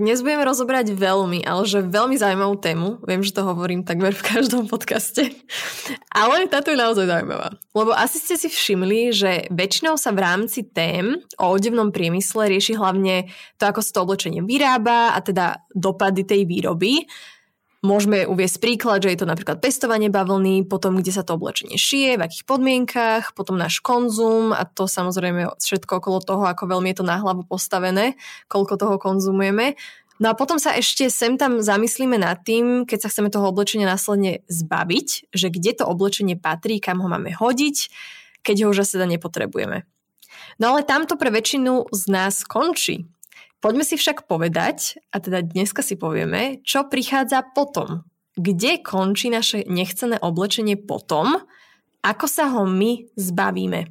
dnes budeme rozobrať veľmi, ale že veľmi zaujímavú tému. Viem, že to hovorím takmer v každom podcaste. Ale táto je naozaj zaujímavá. Lebo asi ste si všimli, že väčšinou sa v rámci tém o odevnom priemysle rieši hlavne to, ako sa to oblečenie vyrába a teda dopady tej výroby. Môžeme uviesť príklad, že je to napríklad pestovanie bavlny, potom kde sa to oblečenie šije, v akých podmienkach, potom náš konzum a to samozrejme všetko okolo toho, ako veľmi je to na hlavu postavené, koľko toho konzumujeme. No a potom sa ešte sem tam zamyslíme nad tým, keď sa chceme toho oblečenia následne zbaviť, že kde to oblečenie patrí, kam ho máme hodiť, keď ho už asi teda nepotrebujeme. No ale tamto pre väčšinu z nás končí. Poďme si však povedať, a teda dneska si povieme, čo prichádza potom. Kde končí naše nechcené oblečenie potom, ako sa ho my zbavíme.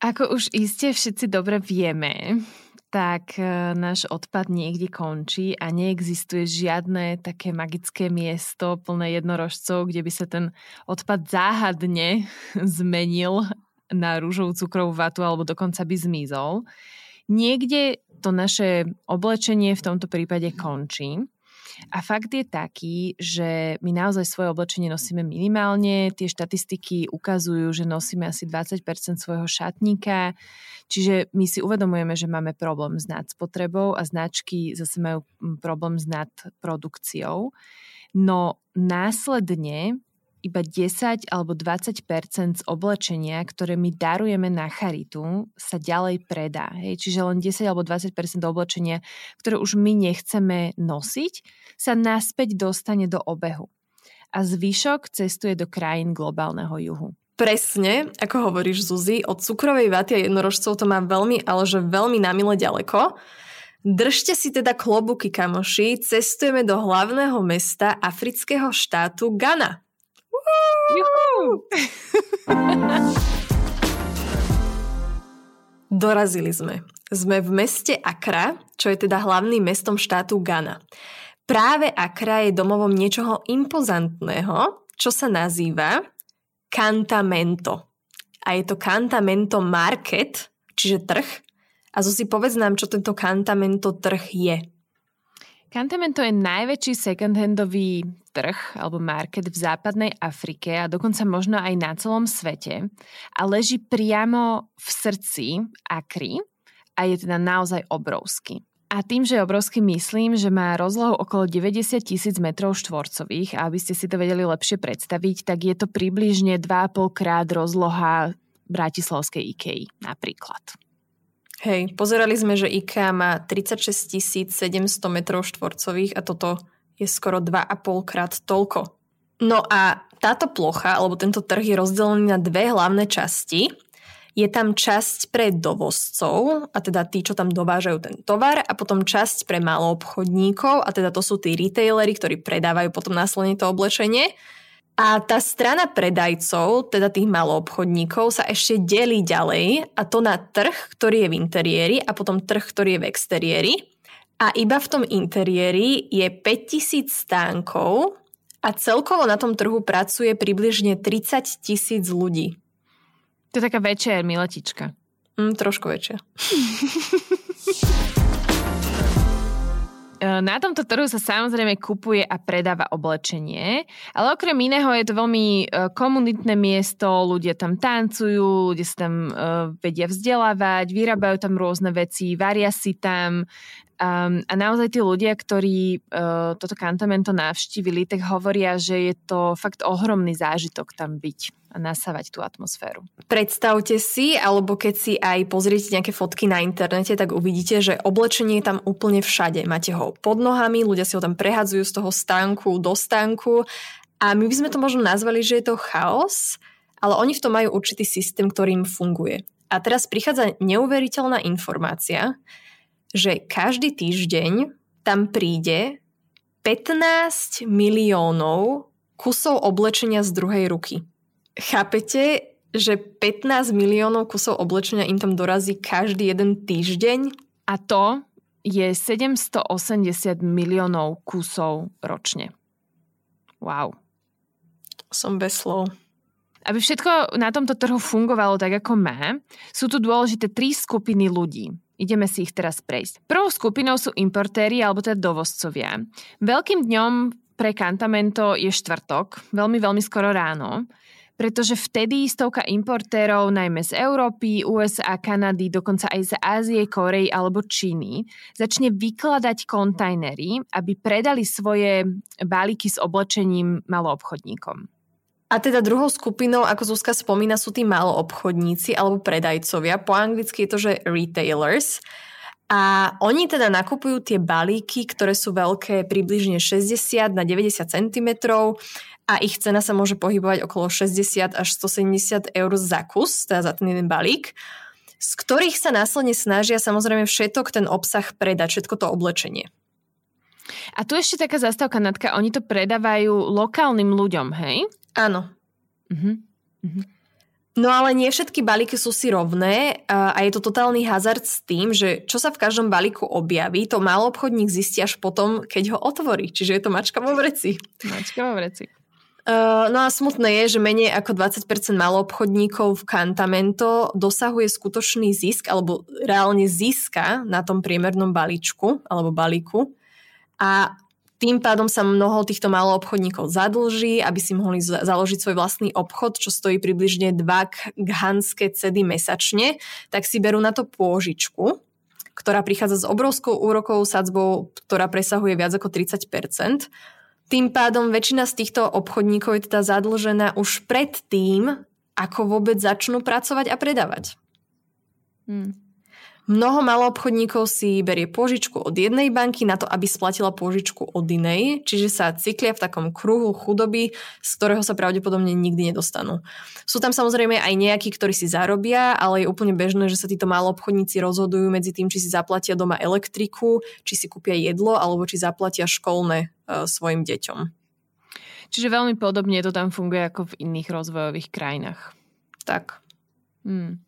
Ako už iste všetci dobre vieme, tak e, náš odpad niekde končí a neexistuje žiadne také magické miesto plné jednorožcov, kde by sa ten odpad záhadne zmenil na rúžovú cukrovú vatu alebo dokonca by zmizol. Niekde to naše oblečenie v tomto prípade končí. A fakt je taký, že my naozaj svoje oblečenie nosíme minimálne. Tie štatistiky ukazujú, že nosíme asi 20% svojho šatníka. Čiže my si uvedomujeme, že máme problém s nadspotrebou a značky zase majú problém s nadprodukciou. No následne iba 10 alebo 20 z oblečenia, ktoré my darujeme na charitu, sa ďalej predá. Hej? Čiže len 10 alebo 20 oblečenia, ktoré už my nechceme nosiť, sa naspäť dostane do obehu. A zvyšok cestuje do krajín globálneho juhu. Presne, ako hovoríš Zuzi, od cukrovej vaty a jednorožcov to má veľmi, ale že veľmi namile ďaleko. Držte si teda klobuky, kamoši, cestujeme do hlavného mesta afrického štátu Ghana. Dorazili sme. Sme v meste Accra, čo je teda hlavným mestom štátu Ghana. Práve Accra je domovom niečoho impozantného, čo sa nazýva Cantamento. A je to Cantamento Market, čiže trh. A zo si povedz nám, čo tento Cantamento trh je. Cantamento je najväčší second-handový trh alebo market v západnej Afrike a dokonca možno aj na celom svete a leží priamo v srdci Akry a je teda naozaj obrovský. A tým, že je obrovský, myslím, že má rozlohu okolo 90 tisíc metrov štvorcových a aby ste si to vedeli lepšie predstaviť, tak je to približne 2,5 krát rozloha Bratislavskej IKEA napríklad. Hej, pozerali sme, že IKEA má 36 700 metrov štvorcových a toto je skoro 2,5 krát toľko. No a táto plocha, alebo tento trh je rozdelený na dve hlavné časti. Je tam časť pre dovozcov, a teda tí, čo tam dovážajú ten tovar, a potom časť pre maloobchodníkov, a teda to sú tí retailery, ktorí predávajú potom následne to oblečenie. A tá strana predajcov, teda tých maloobchodníkov, sa ešte delí ďalej a to na trh, ktorý je v interiéri a potom trh, ktorý je v exteriéri. A iba v tom interiéri je 5000 stánkov a celkovo na tom trhu pracuje približne 30 tisíc ľudí. To je taká väčšia miletička. Mm, trošku väčšia. Na tomto trhu sa samozrejme kupuje a predáva oblečenie, ale okrem iného je to veľmi e, komunitné miesto, ľudia tam tancujú, ľudia sa tam e, vedia vzdelávať, vyrábajú tam rôzne veci, varia si tam, Um, a naozaj tí ľudia, ktorí uh, toto kantamento navštívili, tak hovoria, že je to fakt ohromný zážitok tam byť a nasávať tú atmosféru. Predstavte si, alebo keď si aj pozriete nejaké fotky na internete, tak uvidíte, že oblečenie je tam úplne všade. Máte ho pod nohami, ľudia si ho tam prehadzujú z toho stánku do stánku a my by sme to možno nazvali, že je to chaos, ale oni v tom majú určitý systém, ktorý im funguje. A teraz prichádza neuveriteľná informácia, že každý týždeň tam príde 15 miliónov kusov oblečenia z druhej ruky. Chápete, že 15 miliónov kusov oblečenia im tam dorazí každý jeden týždeň? A to je 780 miliónov kusov ročne. Wow. Som bez slov. Aby všetko na tomto trhu fungovalo tak, ako má, sú tu dôležité tri skupiny ľudí. Ideme si ich teraz prejsť. Prvou skupinou sú importéri alebo teda dovozcovia. Veľkým dňom pre Cantamento je štvrtok, veľmi, veľmi skoro ráno pretože vtedy stovka importérov, najmä z Európy, USA, Kanady, dokonca aj z Ázie, Korei alebo Číny, začne vykladať kontajnery, aby predali svoje balíky s oblečením maloobchodníkom. A teda druhou skupinou, ako Zuzka spomína, sú tí maloobchodníci alebo predajcovia. Po anglicky je to, že retailers. A oni teda nakupujú tie balíky, ktoré sú veľké približne 60 na 90 cm a ich cena sa môže pohybovať okolo 60 až 170 eur za kus, teda za ten jeden balík, z ktorých sa následne snažia samozrejme všetok ten obsah predať, všetko to oblečenie. A tu ešte taká zastávka, Natka, oni to predávajú lokálnym ľuďom, hej? Áno. Uh-huh. Uh-huh. No ale nie všetky balíky sú si rovné a je to totálny hazard s tým, že čo sa v každom balíku objaví, to málo obchodník zistí až potom, keď ho otvorí. Čiže je to mačka vo vreci. Mačka vo vreci. Uh, no a smutné je, že menej ako 20% maloobchodníkov v Cantamento dosahuje skutočný zisk alebo reálne získa na tom priemernom balíčku alebo balíku. A tým pádom sa mnoho týchto maloobchodníkov zadlží, aby si mohli založiť svoj vlastný obchod, čo stojí približne 2 ghanské cedy mesačne, tak si berú na to pôžičku, ktorá prichádza s obrovskou úrokovou sadzbou, ktorá presahuje viac ako 30% tým pádom väčšina z týchto obchodníkov je teda zadlžená už pred tým, ako vôbec začnú pracovať a predávať. Hmm. Mnoho maloobchodníkov si berie pôžičku od jednej banky na to, aby splatila pôžičku od inej, čiže sa cyklia v takom kruhu chudoby, z ktorého sa pravdepodobne nikdy nedostanú. Sú tam samozrejme aj nejakí, ktorí si zarobia, ale je úplne bežné, že sa títo maloobchodníci rozhodujú medzi tým, či si zaplatia doma elektriku, či si kúpia jedlo, alebo či zaplatia školné e, svojim deťom. Čiže veľmi podobne to tam funguje ako v iných rozvojových krajinách. Tak. Hmm.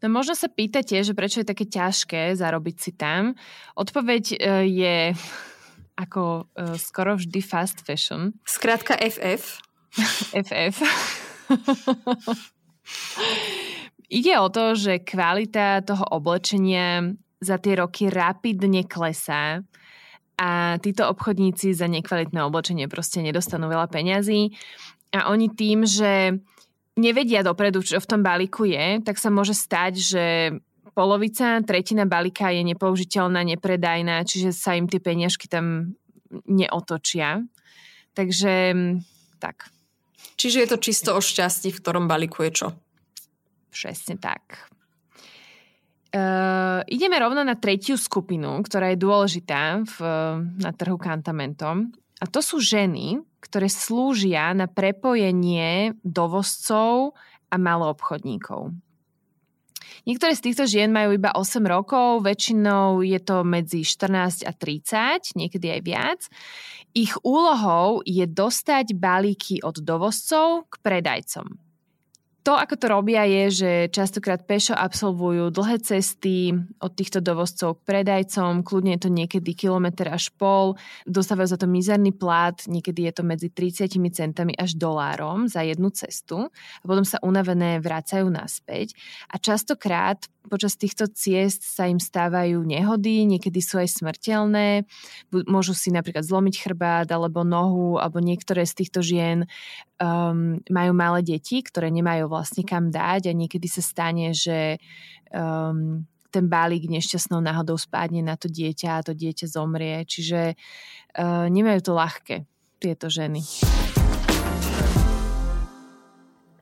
No možno sa pýtate, že prečo je také ťažké zarobiť si tam. Odpoveď e, je ako e, skoro vždy fast fashion. Skrátka FF. FF. Ide o to, že kvalita toho oblečenia za tie roky rapidne klesá a títo obchodníci za nekvalitné oblečenie proste nedostanú veľa peňazí a oni tým, že nevedia dopredu, čo v tom balíku je, tak sa môže stať, že polovica, tretina balíka je nepoužiteľná, nepredajná, čiže sa im tie peniažky tam neotočia. Takže tak. Čiže je to čisto o šťastí, v ktorom balíku je čo? Presne tak. Uh, ideme rovno na tretiu skupinu, ktorá je dôležitá v, na trhu kantamentom. A to sú ženy, ktoré slúžia na prepojenie dovozcov a maloobchodníkov. Niektoré z týchto žien majú iba 8 rokov, väčšinou je to medzi 14 a 30, niekedy aj viac. Ich úlohou je dostať balíky od dovozcov k predajcom. To, ako to robia, je, že častokrát pešo absolvujú dlhé cesty od týchto dovozcov k predajcom, kľudne je to niekedy kilometr až pol, dostávajú za to mizerný plát, niekedy je to medzi 30 centami až dolárom za jednu cestu a potom sa unavené vracajú naspäť. A častokrát počas týchto ciest sa im stávajú nehody, niekedy sú aj smrteľné, môžu si napríklad zlomiť chrbát alebo nohu, alebo niektoré z týchto žien um, majú malé deti, ktoré nemajú vlastne kam dať a niekedy sa stane, že um, ten balík nešťastnou náhodou spádne na to dieťa a to dieťa zomrie. Čiže uh, nemajú to ľahké, tieto ženy.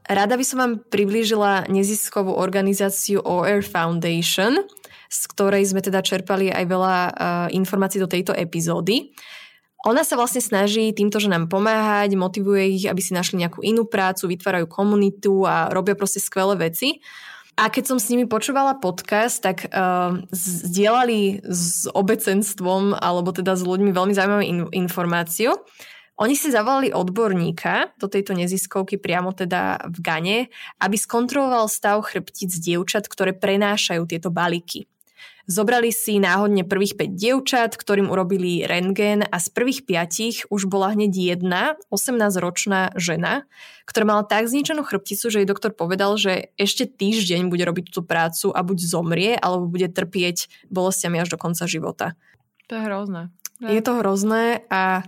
Rada by som vám priblížila neziskovú organizáciu OR Foundation, z ktorej sme teda čerpali aj veľa uh, informácií do tejto epizódy. Ona sa vlastne snaží týmto ženám pomáhať, motivuje ich, aby si našli nejakú inú prácu, vytvárajú komunitu a robia proste skvelé veci. A keď som s nimi počúvala podcast, tak uh, s obecenstvom alebo teda s ľuďmi veľmi zaujímavú in- informáciu. Oni si zavolali odborníka do tejto neziskovky priamo teda v Gane, aby skontroloval stav chrbtic dievčat, ktoré prenášajú tieto balíky. Zobrali si náhodne prvých 5 dievčat, ktorým urobili rentgen a z prvých 5 už bola hneď jedna 18-ročná žena, ktorá mala tak zničenú chrbticu, že jej doktor povedal, že ešte týždeň bude robiť túto prácu a buď zomrie, alebo bude trpieť bolestiami až do konca života. To je hrozné. Je to hrozné a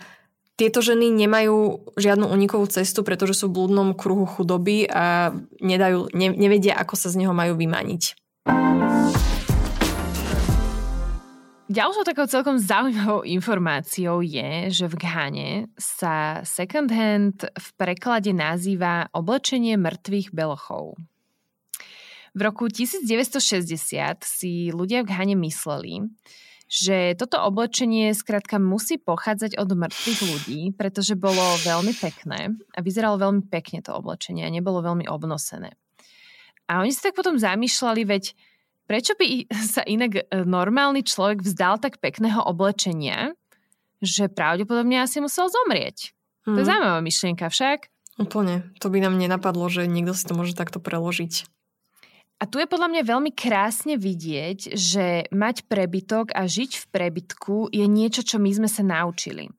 tieto ženy nemajú žiadnu unikovú cestu, pretože sú v blúdnom kruhu chudoby a nedajú, ne, nevedia, ako sa z neho majú vymaniť. Ďalšou takou celkom zaujímavou informáciou je, že v Ghane sa second hand v preklade nazýva oblečenie mŕtvych belochov. V roku 1960 si ľudia v Ghane mysleli, že toto oblečenie skrátka musí pochádzať od mŕtvych ľudí, pretože bolo veľmi pekné a vyzeralo veľmi pekne to oblečenie a nebolo veľmi obnosené. A oni si tak potom zamýšľali, veď Prečo by sa inak e, normálny človek vzdal tak pekného oblečenia, že pravdepodobne asi musel zomrieť? Mm. To je mhm. zaujímavá myšlienka však. Úplne. To by nám nenapadlo, že niekto si to môže takto preložiť. A tu je podľa mňa veľmi krásne vidieť, že mať prebytok a žiť v prebytku je niečo, čo my sme sa naučili.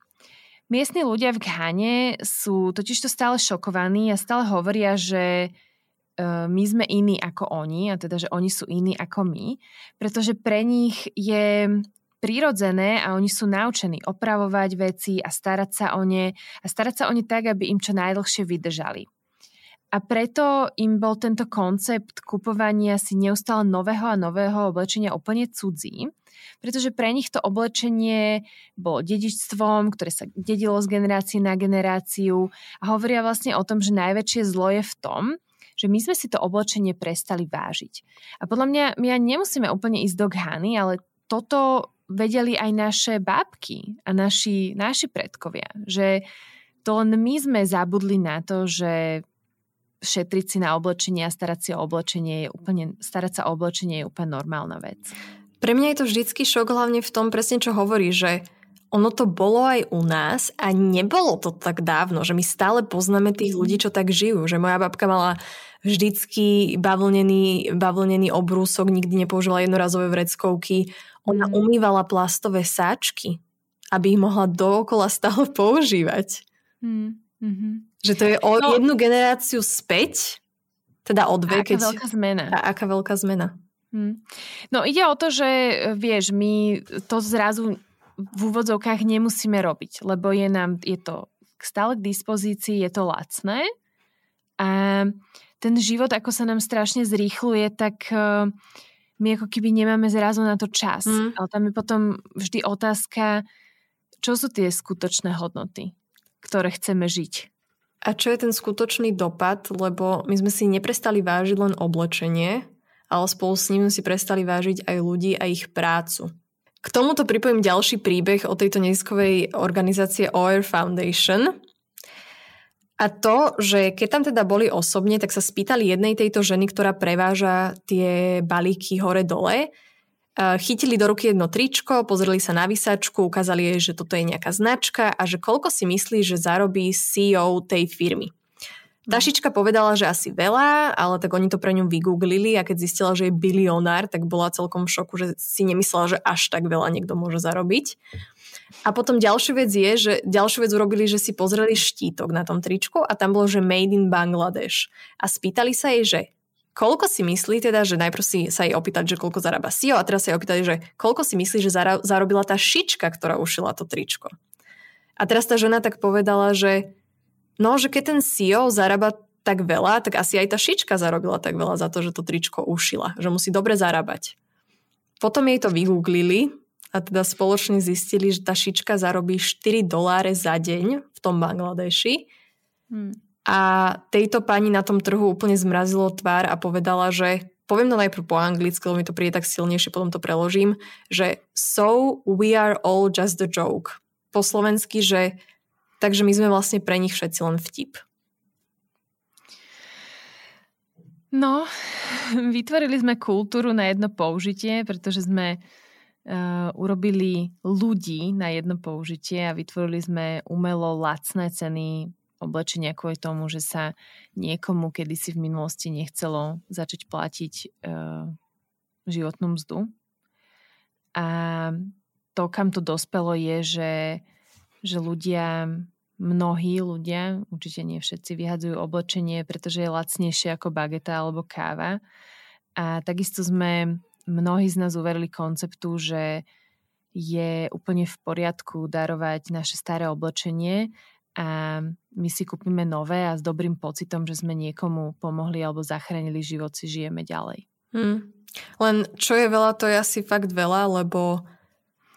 Miestni ľudia v Ghane sú totižto stále šokovaní a stále hovoria, že E, my sme iní ako oni, a teda, že oni sú iní ako my, pretože pre nich je prirodzené a oni sú naučení opravovať veci a starať sa o ne a starať sa o ne tak, aby im čo najdlhšie vydržali. A preto im bol tento koncept kupovania si neustále nového a nového oblečenia úplne cudzí, pretože pre nich to oblečenie bolo dedičstvom, ktoré sa dedilo z generácie na generáciu a hovoria vlastne o tom, že najväčšie zlo je v tom, že my sme si to oblečenie prestali vážiť. A podľa mňa my ani nemusíme úplne ísť do Ghany, ale toto vedeli aj naše bábky a naši, naši predkovia, že to len my sme zabudli na to, že šetriť si na oblečenie a starať si o oblečenie je úplne, starať sa o oblečenie je úplne normálna vec. Pre mňa je to vždycky šok hlavne v tom presne, čo hovorí, že ono to bolo aj u nás a nebolo to tak dávno, že my stále poznáme tých ľudí, čo tak žijú. Že moja babka mala vždycky bavlnený, bavlnený obrúsok, nikdy nepoužívala jednorazové vreckovky. Ona mm. umývala plastové sáčky, aby ich mohla dookola stále používať. Mm. Mm-hmm. Že to je o no, jednu generáciu späť, teda o dve. Aká keď... veľká zmena. A aká veľká zmena. Mm. No ide o to, že vieš, my to zrazu v úvodzovkách nemusíme robiť, lebo je nám, je to stále k dispozícii, je to lacné a ten život, ako sa nám strašne zrýchluje, tak uh, my ako keby nemáme zrazu na to čas. Mm. Ale tam je potom vždy otázka, čo sú tie skutočné hodnoty, ktoré chceme žiť. A čo je ten skutočný dopad, lebo my sme si neprestali vážiť len oblečenie, ale spolu s ním si prestali vážiť aj ľudí a ich prácu. K tomuto pripojím ďalší príbeh o tejto neziskovej organizácie OR Foundation. A to, že keď tam teda boli osobne, tak sa spýtali jednej tejto ženy, ktorá preváža tie balíky hore-dole, chytili do ruky jedno tričko, pozreli sa na vysačku, ukázali jej, že toto je nejaká značka a že koľko si myslí, že zarobí CEO tej firmy. Tašička povedala, že asi veľa, ale tak oni to pre ňu vygooglili a keď zistila, že je bilionár, tak bola celkom v šoku, že si nemyslela, že až tak veľa niekto môže zarobiť. A potom ďalšia vec je, že ďalšiu vec urobili, že si pozreli štítok na tom tričku a tam bolo, že Made in Bangladesh. A spýtali sa jej, že koľko si myslí teda, že najprv si sa jej opýtať, že koľko zarába CEO a teraz sa jej opýtali, že koľko si myslí, že zarobila tá šička, ktorá ušila to tričko. A teraz tá žena tak povedala, že No, že keď ten CEO zarába tak veľa, tak asi aj tá šička zarobila tak veľa za to, že to tričko ušila, že musí dobre zarábať. Potom jej to vygooglili a teda spoločne zistili, že tá šička zarobí 4 doláre za deň v tom Bangladeši. Hmm. A tejto pani na tom trhu úplne zmrazilo tvár a povedala, že poviem to najprv po anglicky, lebo mi to príde tak silnejšie, potom to preložím, že so we are all just a joke. Po slovensky, že Takže my sme vlastne pre nich všetci len vtip. No, vytvorili sme kultúru na jedno použitie, pretože sme uh, urobili ľudí na jedno použitie a vytvorili sme umelo lacné ceny oblečenia kvôli tomu, že sa niekomu kedysi v minulosti nechcelo začať platiť uh, životnú mzdu. A to, kam to dospelo, je, že, že ľudia mnohí ľudia, určite nie všetci, vyhadzujú oblečenie, pretože je lacnejšie ako bageta alebo káva. A takisto sme mnohí z nás uverili konceptu, že je úplne v poriadku darovať naše staré oblečenie a my si kúpime nové a s dobrým pocitom, že sme niekomu pomohli alebo zachránili život, si žijeme ďalej. Hmm. Len čo je veľa, to je asi fakt veľa, lebo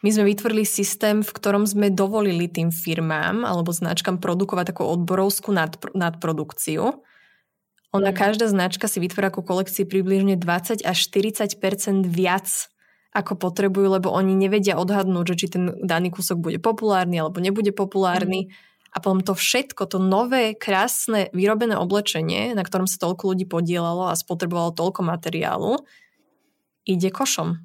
my sme vytvorili systém, v ktorom sme dovolili tým firmám alebo značkám produkovať takú odborovskú nadpr- nadprodukciu. Ona, mm. každá značka si vytvára ako kolekcii približne 20 až 40% viac ako potrebujú, lebo oni nevedia odhadnúť, že či ten daný kúsok bude populárny alebo nebude populárny. Mm. A potom to všetko, to nové, krásne, vyrobené oblečenie, na ktorom sa toľko ľudí podielalo a spotrebovalo toľko materiálu, ide košom.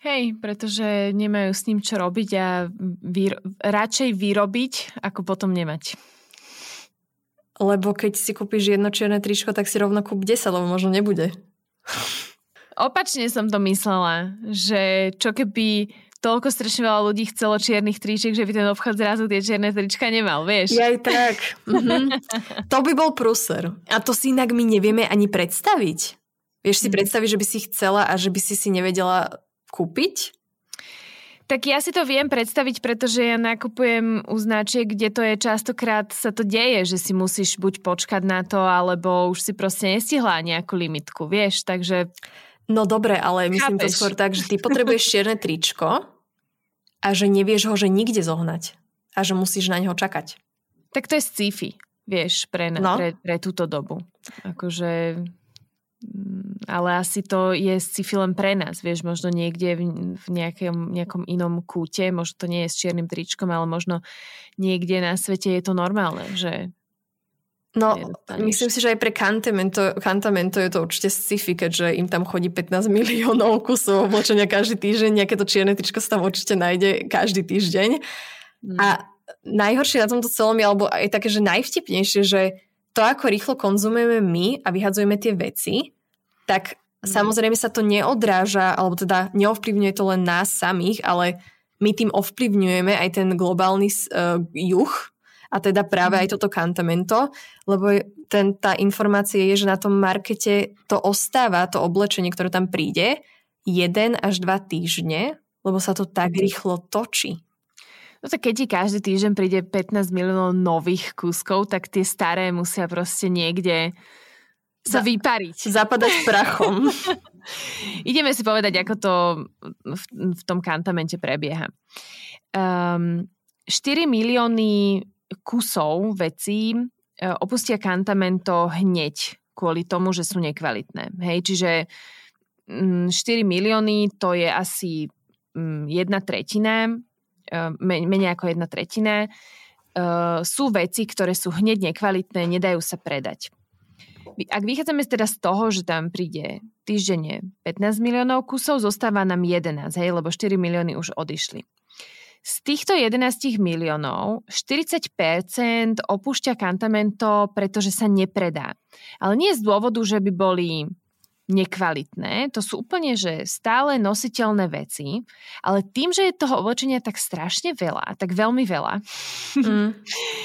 Hej, pretože nemajú s ním čo robiť a vyro- radšej vyrobiť, ako potom nemať. Lebo keď si kúpiš jedno čierne tričko, tak si rovno kúp 10, lebo možno nebude. Opačne som to myslela, že čo keby toľko strašne veľa ľudí chcelo čiernych tričiek, že by ten obchod zrazu tie čierne trička nemal, vieš? Aj tak. mhm. To by bol pruser. A to si inak my nevieme ani predstaviť. Vieš si mhm. predstaviť, že by si chcela a že by si si nevedela kúpiť? Tak ja si to viem predstaviť, pretože ja nakupujem u značiek, kde to je častokrát sa to deje, že si musíš buď počkať na to, alebo už si proste nestihla nejakú limitku, vieš, takže... No dobre, ale myslím Chápeš. to skôr tak, že ty potrebuješ čierne tričko a že nevieš ho, že nikde zohnať a že musíš na neho čakať. Tak to je sci-fi, vieš, pre, no. pre, pre túto dobu. Akože Mm, ale asi to je sci-fi len pre nás, vieš, možno niekde v, v nejakom, nejakom inom kúte, možno to nie je s čiernym tričkom, ale možno niekde na svete je to normálne, že No, myslím si, že aj pre Cantamento, Cantamento je to určite sci-fi, keďže im tam chodí 15 miliónov kusov oblečenia každý týždeň, nejaké to čierne tričko sa tam určite nájde každý týždeň. Mm. A najhoršie na tomto celom je, alebo aj také, že najvtipnejšie, že to, ako rýchlo konzumujeme my a vyhadzujeme tie veci, tak mm. samozrejme sa to neodráža, alebo teda neovplyvňuje to len nás samých, ale my tým ovplyvňujeme aj ten globálny uh, juh, a teda práve mm. aj toto kantamento, lebo ten, tá informácia je, že na tom markete to ostáva, to oblečenie, ktoré tam príde, jeden až dva týždne, lebo sa to tak mhm. rýchlo točí. No tak keď ti každý týždeň príde 15 miliónov nových kúskov, tak tie staré musia proste niekde sa vypariť. Zapadať prachom. Ideme si povedať, ako to v, v tom kantamente prebieha. Um, ehm, 4 milióny kusov vecí e, opustia kantamento hneď kvôli tomu, že sú nekvalitné. Hej, čiže 4 mm, milióny to je asi mm, jedna tretina Ehm, menej ako jedna tretina, ehm, sú veci, ktoré sú hneď nekvalitné, nedajú sa predať. Ak vychádzame teda z toho, že tam príde týždenne 15 miliónov kusov, zostáva nám 11, hej, lebo 4 milióny už odišli. Z týchto 11 miliónov 40% opúšťa kantamento, pretože sa nepredá. Ale nie z dôvodu, že by boli nekvalitné, to sú úplne, že stále nositeľné veci, ale tým, že je toho oblečenia tak strašne veľa, tak veľmi veľa, mm.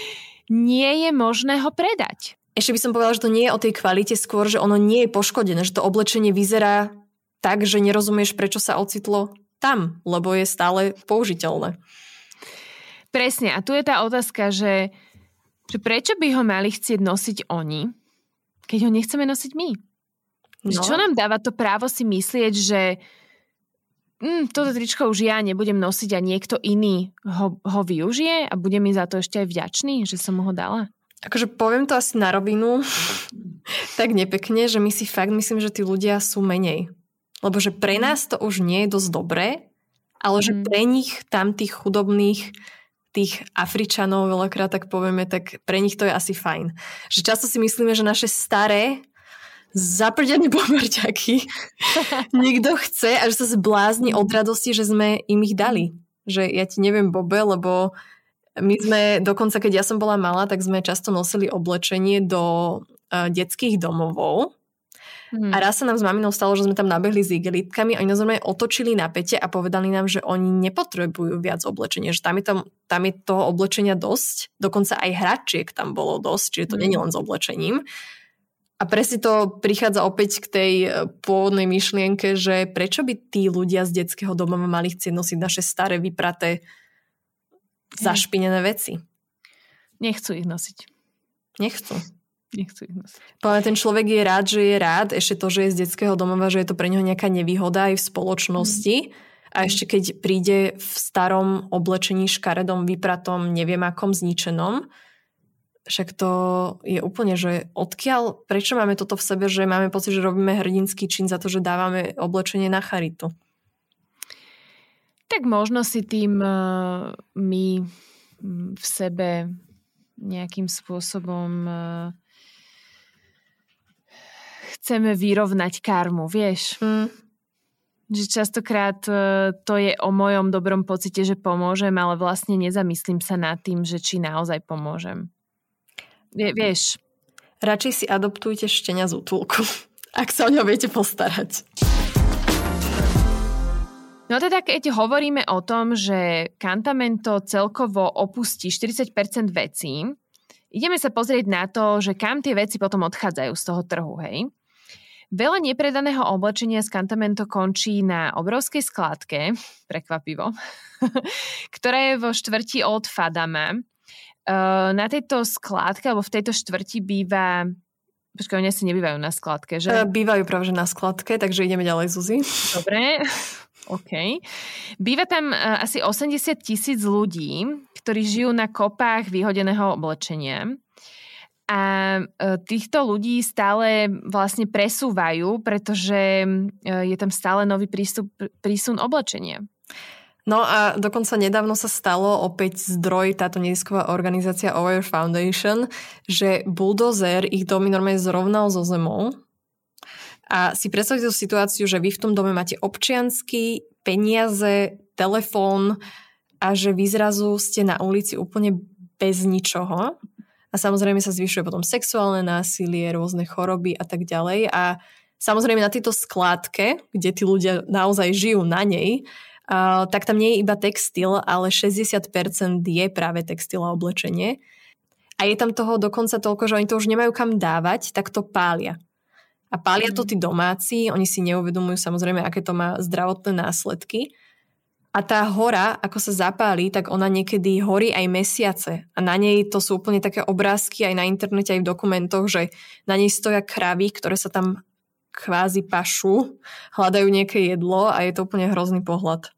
nie je možné ho predať. Ešte by som povedala, že to nie je o tej kvalite, skôr, že ono nie je poškodené, že to oblečenie vyzerá tak, že nerozumieš, prečo sa ocitlo tam, lebo je stále použiteľné. Presne. A tu je tá otázka, že, že prečo by ho mali chcieť nosiť oni, keď ho nechceme nosiť my? No. Čo nám dáva to právo si myslieť, že mm, toto tričko už ja nebudem nosiť a niekto iný ho, ho využije a bude mi za to ešte aj vďačný, že som mu ho dala? Akože poviem to asi na rovinu tak nepekne, že my si fakt myslím, že tí ľudia sú menej. Lebo že pre nás to už nie je dosť dobré, ale že mm. pre nich tam tých chudobných tých Afričanov veľakrát tak povieme, tak pre nich to je asi fajn. Že často si myslíme, že naše staré zaprdené pomerťaky nikto chce a že sa zblázni od radosti, že sme im ich dali. Že ja ti neviem, Bobe, lebo my sme, dokonca keď ja som bola malá, tak sme často nosili oblečenie do uh, detských domovov. Hmm. A raz sa nám s maminou stalo, že sme tam nabehli s igelitkami a oni nás otočili na pete a povedali nám, že oni nepotrebujú viac oblečenia, že tam je, tam, tam je toho oblečenia dosť, dokonca aj hračiek tam bolo dosť, čiže to hmm. nie je len s oblečením. A presne to prichádza opäť k tej e, pôvodnej myšlienke, že prečo by tí ľudia z detského domova mali chcieť nosiť naše staré, vypraté, zašpinené veci. Nechcú ich nosiť. Nechcú. Nechcú ich nosiť. Poviem, ten človek je rád, že je rád, ešte to, že je z detského domova, že je to pre neho nejaká nevýhoda aj v spoločnosti. Mm. A ešte keď príde v starom oblečení škaredom, vypratom, neviem akom zničenom, však to je úplne, že odkiaľ, prečo máme toto v sebe, že máme pocit, že robíme hrdinský čin za to, že dávame oblečenie na charitu? Tak možno si tým uh, my v sebe nejakým spôsobom uh, chceme vyrovnať karmu, vieš? Mm. Že častokrát uh, to je o mojom dobrom pocite, že pomôžem, ale vlastne nezamyslím sa nad tým, že či naozaj pomôžem. Vie, vieš. Radšej si adoptujte štenia z útulku, ak sa o ňo viete postarať. No teda, keď hovoríme o tom, že Cantamento celkovo opustí 40% vecí, ideme sa pozrieť na to, že kam tie veci potom odchádzajú z toho trhu, hej? Veľa nepredaného oblečenia z Cantamento končí na obrovskej skladke, prekvapivo, ktorá je vo štvrti od Fadama Uh, na tejto skládke, alebo v tejto štvrti býva Počkaj, oni asi nebývajú na skladke, že? Uh, bývajú práve že na skladke, takže ideme ďalej, Zuzi. Dobre, OK. Býva tam uh, asi 80 tisíc ľudí, ktorí žijú na kopách vyhodeného oblečenia. A uh, týchto ľudí stále vlastne presúvajú, pretože uh, je tam stále nový prístup, prísun oblečenia. No a dokonca nedávno sa stalo opäť zdroj táto nezisková organizácia Over Foundation, že buldozer ich domy normálne zrovnal so zemou. A si predstavte tú situáciu, že vy v tom dome máte občiansky, peniaze, telefón a že vy zrazu ste na ulici úplne bez ničoho. A samozrejme sa zvyšuje potom sexuálne násilie, rôzne choroby a tak ďalej. A samozrejme na tejto skládke, kde tí ľudia naozaj žijú na nej, uh, tak tam nie je iba textil, ale 60% je práve textil a oblečenie. A je tam toho dokonca toľko, že oni to už nemajú kam dávať, tak to pália. A pália to mhm. tí domáci, oni si neuvedomujú samozrejme, aké to má zdravotné následky. A tá hora, ako sa zapáli, tak ona niekedy horí aj mesiace. A na nej to sú úplne také obrázky aj na internete, aj v dokumentoch, že na nej stoja kravy, ktoré sa tam kvázi pašu, hľadajú nejaké jedlo a je to úplne hrozný pohľad.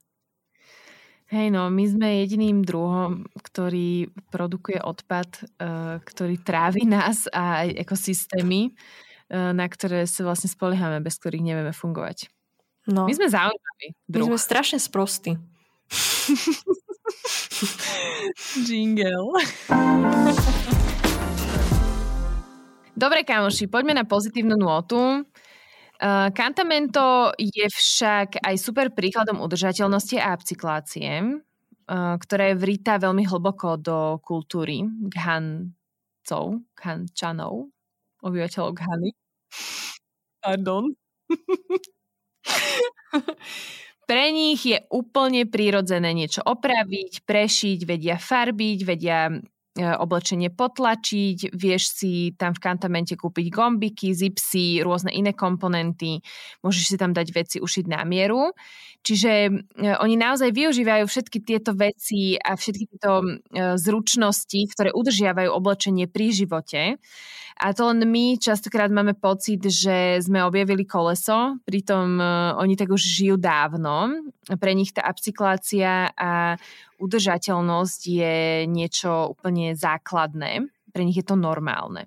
Hej, no, my sme jediným druhom, ktorý produkuje odpad, uh, ktorý trávi nás a aj ekosystémy, uh, na ktoré sa vlastne spoliehame, bez ktorých nevieme fungovať. No. My sme zaujímaví. Druh. My sme strašne sprostí. Jingle. Dobre, kamoši, poďme na pozitívnu nôtu. Uh, Cantamento je však aj super príkladom udržateľnosti a upcyklácie, uh, ktorá je veľmi hlboko do kultúry Ghancov, Ghančanov, obyvateľov Ghany. Pardon. Pre nich je úplne prirodzené niečo opraviť, prešiť, vedia farbiť, vedia E, oblečenie potlačiť, vieš si tam v kantamente kúpiť gombiky, zipsy, rôzne iné komponenty, môžeš si tam dať veci ušiť na mieru. Čiže e, oni naozaj využívajú všetky tieto veci a všetky tieto e, zručnosti, ktoré udržiavajú oblečenie pri živote. A to len my častokrát máme pocit, že sme objavili koleso, pritom oni tak už žijú dávno. Pre nich tá upcyklácia a udržateľnosť je niečo úplne základné. Pre nich je to normálne.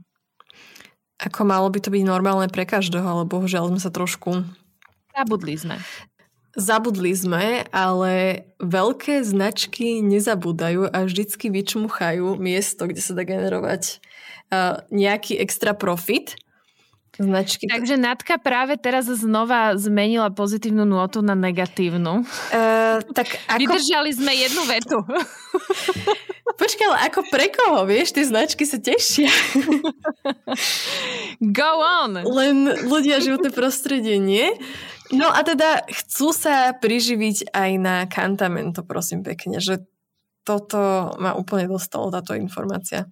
Ako malo by to byť normálne pre každého, ale bohužiaľ sme sa trošku... Zabudli sme. Zabudli sme, ale veľké značky nezabúdajú a vždycky vyčmuchajú miesto, kde sa dá generovať uh, nejaký extra profit. Značky. Takže Natka práve teraz znova zmenila pozitívnu nôtu na negatívnu. Uh, tak ako... Vydržali sme jednu vetu. Počkaj, ale ako pre koho, vieš? Tie značky sa tešia. Go on! Len ľudia životné prostredie, nie? No a teda chcú sa priživiť aj na kantamento, prosím pekne, že toto ma úplne dostalo, táto informácia.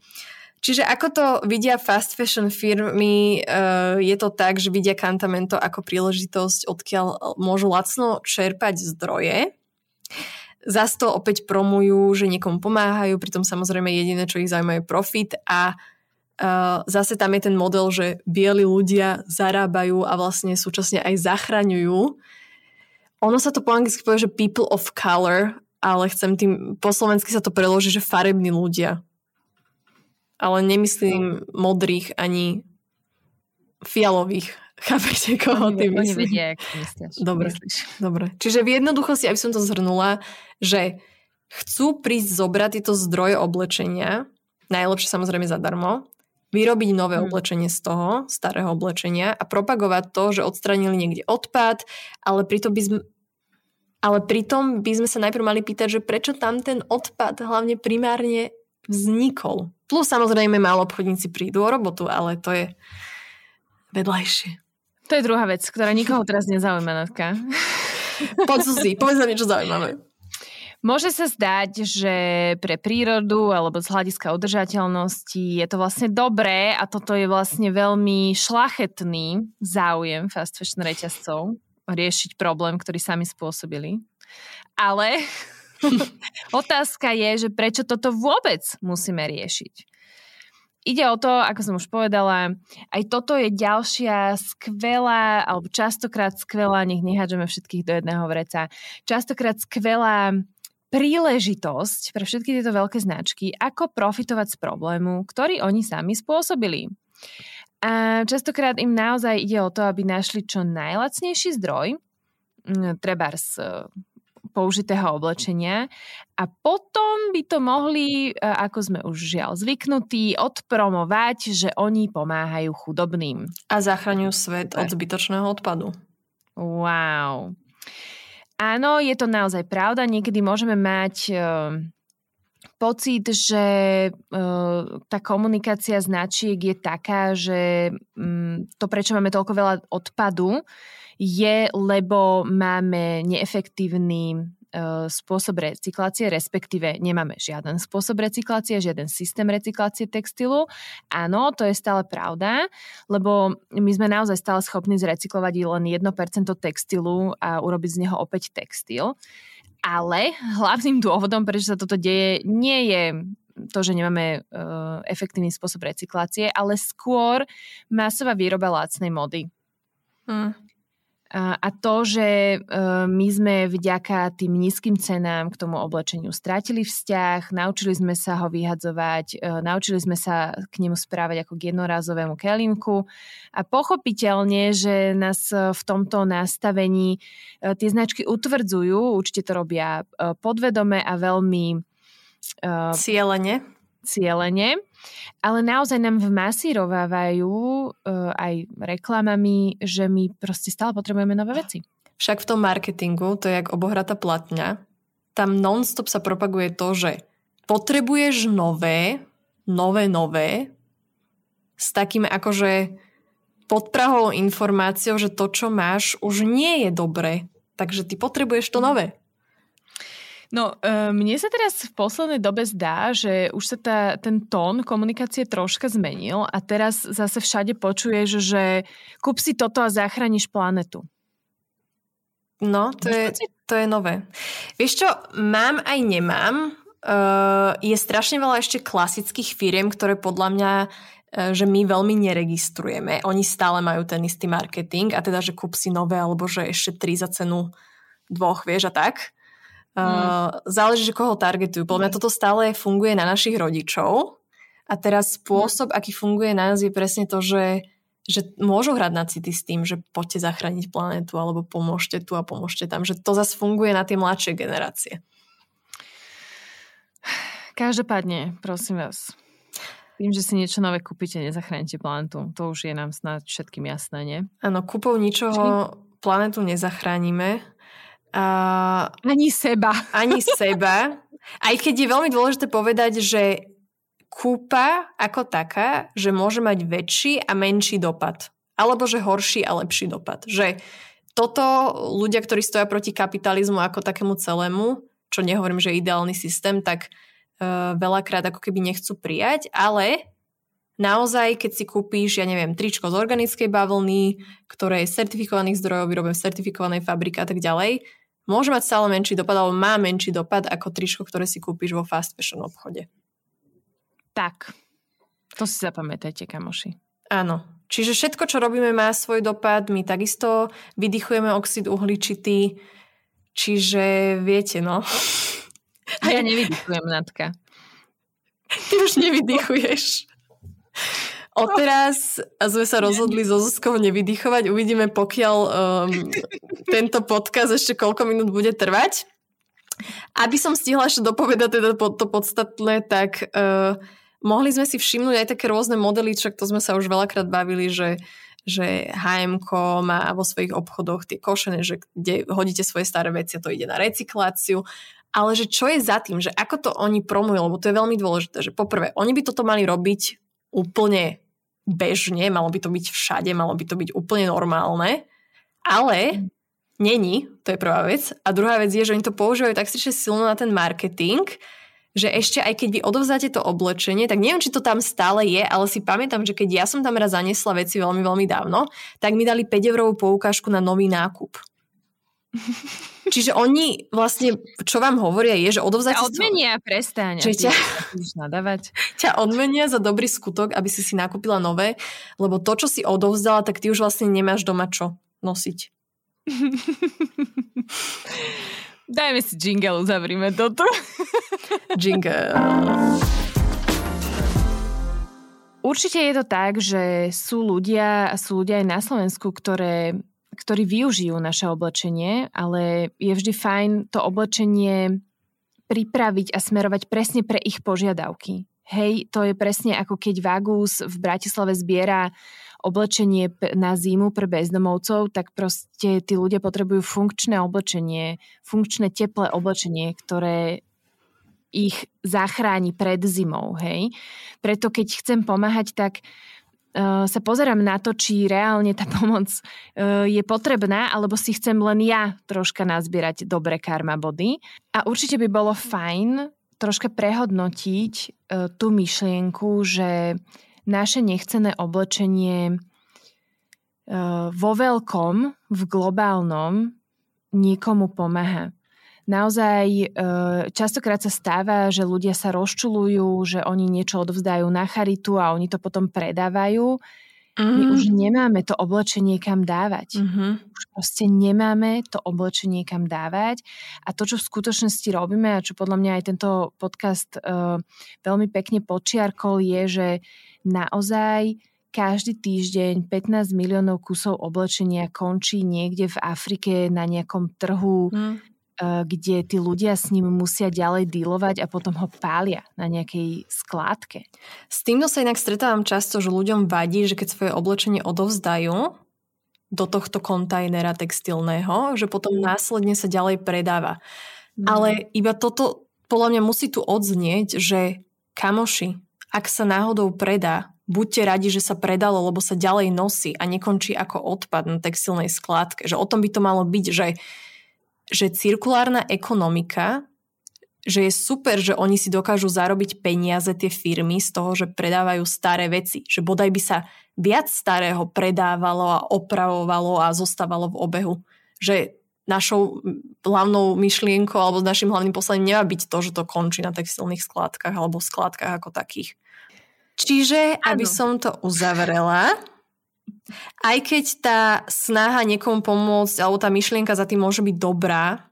Čiže ako to vidia fast fashion firmy, uh, je to tak, že vidia Cantamento ako príležitosť, odkiaľ môžu lacno čerpať zdroje. Zas to opäť promujú, že niekomu pomáhajú, pritom samozrejme jediné, čo ich zaujíma je profit a uh, zase tam je ten model, že bieli ľudia zarábajú a vlastne súčasne aj zachraňujú. Ono sa to po anglicky povie, že people of color, ale chcem tým, po slovensky sa to preloží, že farební ľudia ale nemyslím modrých ani fialových. Chápete, koho oni, ty myslíš? Oni vedia, myslíš. Dobre, myslíš. dobre. Čiže v jednoduchosti, aby som to zhrnula, že chcú prísť zobrať tieto zdroje oblečenia, najlepšie samozrejme zadarmo, vyrobiť nové hmm. oblečenie z toho, starého oblečenia a propagovať to, že odstranili niekde odpad, ale pritom by sme ale pritom by sme sa najprv mali pýtať, že prečo tam ten odpad hlavne primárne vznikol. Plus samozrejme málo obchodníci prídu o robotu, ale to je vedľajšie. To je druhá vec, ktorá nikoho teraz nezaujíma, Natka. Poď si, povedz nám niečo zaujímavé. Môže sa zdať, že pre prírodu alebo z hľadiska udržateľnosti je to vlastne dobré a toto je vlastne veľmi šlachetný záujem fast fashion reťazcov riešiť problém, ktorý sami spôsobili. Ale Otázka je, že prečo toto vôbec musíme riešiť. Ide o to, ako som už povedala, aj toto je ďalšia skvelá, alebo častokrát skvelá, nech nehádžeme všetkých do jedného vreca, častokrát skvelá príležitosť pre všetky tieto veľké značky, ako profitovať z problému, ktorý oni sami spôsobili. A častokrát im naozaj ide o to, aby našli čo najlacnejší zdroj, trebárs použitého oblečenia a potom by to mohli, e, ako sme už žiaľ zvyknutí, odpromovať, že oni pomáhajú chudobným. A zachraňujú svet od zbytočného odpadu. Wow. Áno, je to naozaj pravda. Niekedy môžeme mať uh, pocit, že uh, tá komunikácia značiek je taká, že um, to, prečo máme toľko veľa odpadu, je, lebo máme neefektívny e, spôsob recyklácie, respektíve nemáme žiaden spôsob recyklácie, žiaden systém recyklácie textilu. Áno, to je stále pravda, lebo my sme naozaj stále schopní zrecyklovať len 1% textilu a urobiť z neho opäť textil. Ale hlavným dôvodom, prečo sa toto deje, nie je to, že nemáme uh, efektívny spôsob recyklácie, ale skôr masová výroba lácnej mody. Hmm. A to, že e, my sme vďaka tým nízkym cenám k tomu oblečeniu strátili vzťah, naučili sme sa ho vyhadzovať, e, naučili sme sa k nemu správať ako k jednorázovému kelímku a pochopiteľne, že nás v tomto nastavení e, tie značky utvrdzujú, určite to robia podvedome a veľmi cieľene. Cieľene ale naozaj nám vmasírovávajú uh, aj reklamami, že my proste stále potrebujeme nové veci. Však v tom marketingu, to je jak obohratá platňa, tam non-stop sa propaguje to, že potrebuješ nové, nové, nové, s takým akože podprahovou informáciou, že to, čo máš, už nie je dobré. Takže ty potrebuješ to nové. No, e, mne sa teraz v poslednej dobe zdá, že už sa tá, ten tón komunikácie troška zmenil a teraz zase všade počuješ, že kúp si toto a zachrániš planetu. No, to je, to je nové. Vieš čo, mám aj nemám. Uh, je strašne veľa ešte klasických firiem, ktoré podľa mňa uh, že my veľmi neregistrujeme. Oni stále majú ten istý marketing a teda, že kúp si nové alebo že ešte tri za cenu dvoch, vieš a tak. Uh, záleží, že koho targetujú. Podľa mňa toto stále funguje na našich rodičov a teraz spôsob, aký funguje na nás je presne to, že, že môžu hrať na city s tým, že poďte zachrániť planetu alebo pomôžte tu a pomôžte tam. Že to zase funguje na tie mladšie generácie. Každopádne, prosím vás. Tým, že si niečo nové kúpite, nezachránite planetu. To už je nám snad všetkým jasné, nie? Áno, kúpou ničoho planetu nezachránime. A... Ani seba. Ani seba. Aj keď je veľmi dôležité povedať, že kúpa ako taká, že môže mať väčší a menší dopad. Alebo že horší a lepší dopad. Že toto ľudia, ktorí stoja proti kapitalizmu ako takému celému, čo nehovorím, že je ideálny systém, tak uh, veľakrát ako keby nechcú prijať, ale naozaj, keď si kúpíš, ja neviem, tričko z organickej bavlny, ktoré je certifikovaných zdrojov, vyrobené v certifikovanej fabrike a tak ďalej, môže mať stále menší dopad, alebo má menší dopad ako tričko, ktoré si kúpiš vo fast fashion obchode. Tak, to si zapamätajte, kamoši. Áno, Čiže všetko, čo robíme, má svoj dopad. My takisto vydychujeme oxid uhličitý. Čiže viete, no. A ja nevydychujem, Natka. Ty už nevydychuješ. Odteraz sme sa rozhodli so Zuzkou nevydychovať. Uvidíme, pokiaľ um, tento podcast ešte koľko minút bude trvať. Aby som stihla ešte dopovedať teda to podstatné, tak uh, mohli sme si všimnúť aj také rôzne modely, však to sme sa už veľakrát bavili, že že HM má vo svojich obchodoch tie košené, že kde hodíte svoje staré veci a to ide na recykláciu. Ale že čo je za tým, že ako to oni promujú, lebo to je veľmi dôležité, že poprvé, oni by toto mali robiť úplne bežne, malo by to byť všade, malo by to byť úplne normálne, ale není, to je prvá vec. A druhá vec je, že oni to používajú tak strašne silno na ten marketing, že ešte aj keď vy odovzdáte to oblečenie, tak neviem, či to tam stále je, ale si pamätám, že keď ja som tam raz zanesla veci veľmi, veľmi dávno, tak mi dali 5 eurovú poukážku na nový nákup. Čiže oni vlastne, čo vám hovoria, je, že odovzdáte... Ťa odmenia, to... prestaň. Že ťa, nadávať. ťa odmenia za dobrý skutok, aby si si nakúpila nové, lebo to, čo si odovzdala, tak ty už vlastne nemáš doma čo nosiť. Dajme si jingle, uzavrime toto. jingle. Určite je to tak, že sú ľudia, sú ľudia aj na Slovensku, ktoré, ktorí využijú naše oblečenie, ale je vždy fajn to oblečenie pripraviť a smerovať presne pre ich požiadavky. Hej, to je presne ako keď Vagus v Bratislave zbiera oblečenie na zimu pre bezdomovcov, tak proste tí ľudia potrebujú funkčné oblečenie, funkčné teplé oblečenie, ktoré ich zachráni pred zimou, hej. Preto keď chcem pomáhať, tak sa pozerám na to, či reálne tá pomoc je potrebná, alebo si chcem len ja troška nazbierať dobre karma body. A určite by bolo fajn troška prehodnotiť tú myšlienku, že naše nechcené oblečenie vo veľkom, v globálnom niekomu pomáha. Naozaj e, častokrát sa stáva, že ľudia sa rozčulujú, že oni niečo odvzdajú na charitu a oni to potom predávajú. Mm. My už nemáme to oblečenie kam dávať. Mm-hmm. Už proste nemáme to oblečenie kam dávať. A to, čo v skutočnosti robíme a čo podľa mňa aj tento podcast uh, veľmi pekne počiarkol, je, že naozaj každý týždeň 15 miliónov kusov oblečenia končí niekde v Afrike na nejakom trhu, mm. Kde tí ľudia s ním musia ďalej dealovať a potom ho pália na nejakej skládke. S týmto sa inak stretávam často, že ľuďom vadí, že keď svoje oblečenie odovzdajú do tohto kontajnera textilného, že potom mm. následne sa ďalej predáva. Mm. Ale iba toto podľa mňa musí tu odznieť, že kamoši, ak sa náhodou predá, buďte radi, že sa predalo, lebo sa ďalej nosí a nekončí ako odpad na textilnej skládke. Že o tom by to malo byť, že, že cirkulárna ekonomika, že je super, že oni si dokážu zarobiť peniaze tie firmy z toho, že predávajú staré veci. Že bodaj by sa viac starého predávalo a opravovalo a zostávalo v obehu. Že našou hlavnou myšlienkou alebo našim hlavným poslaním nemá byť to, že to končí na textilných skládkach alebo skládkach ako takých. Čiže, ano. aby som to uzavrela, aj keď tá snaha niekomu pomôcť alebo tá myšlienka za tým môže byť dobrá,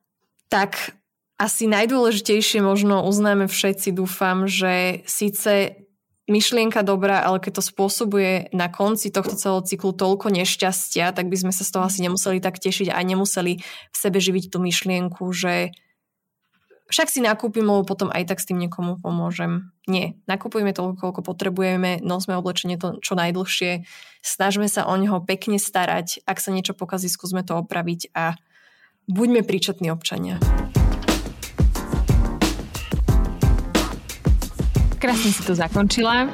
tak asi najdôležitejšie možno uznáme všetci, dúfam, že síce myšlienka dobrá, ale keď to spôsobuje na konci tohto celého cyklu toľko nešťastia, tak by sme sa z toho asi nemuseli tak tešiť a nemuseli v sebe živiť tú myšlienku, že však si nakúpim, lebo potom aj tak s tým niekomu pomôžem. Nie, nakupujeme toľko, koľko potrebujeme, nosme oblečenie to čo najdlhšie, snažme sa o neho pekne starať, ak sa niečo pokazí, skúsme to opraviť a buďme príčetní občania. Krásne si to zakončila.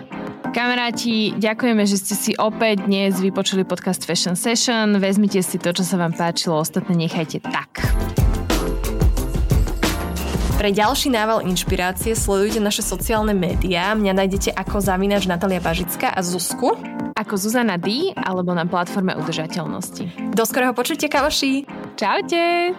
Kamaráti, ďakujeme, že ste si opäť dnes vypočuli podcast Fashion Session. Vezmite si to, čo sa vám páčilo, ostatné nechajte tak. Pre ďalší nával inšpirácie sledujte naše sociálne médiá. Mňa nájdete ako zavinač Natalia Bažická a Zuzku. Ako Zuzana D, alebo na platforme udržateľnosti. Do skorého počutia, kavaši! Čaute!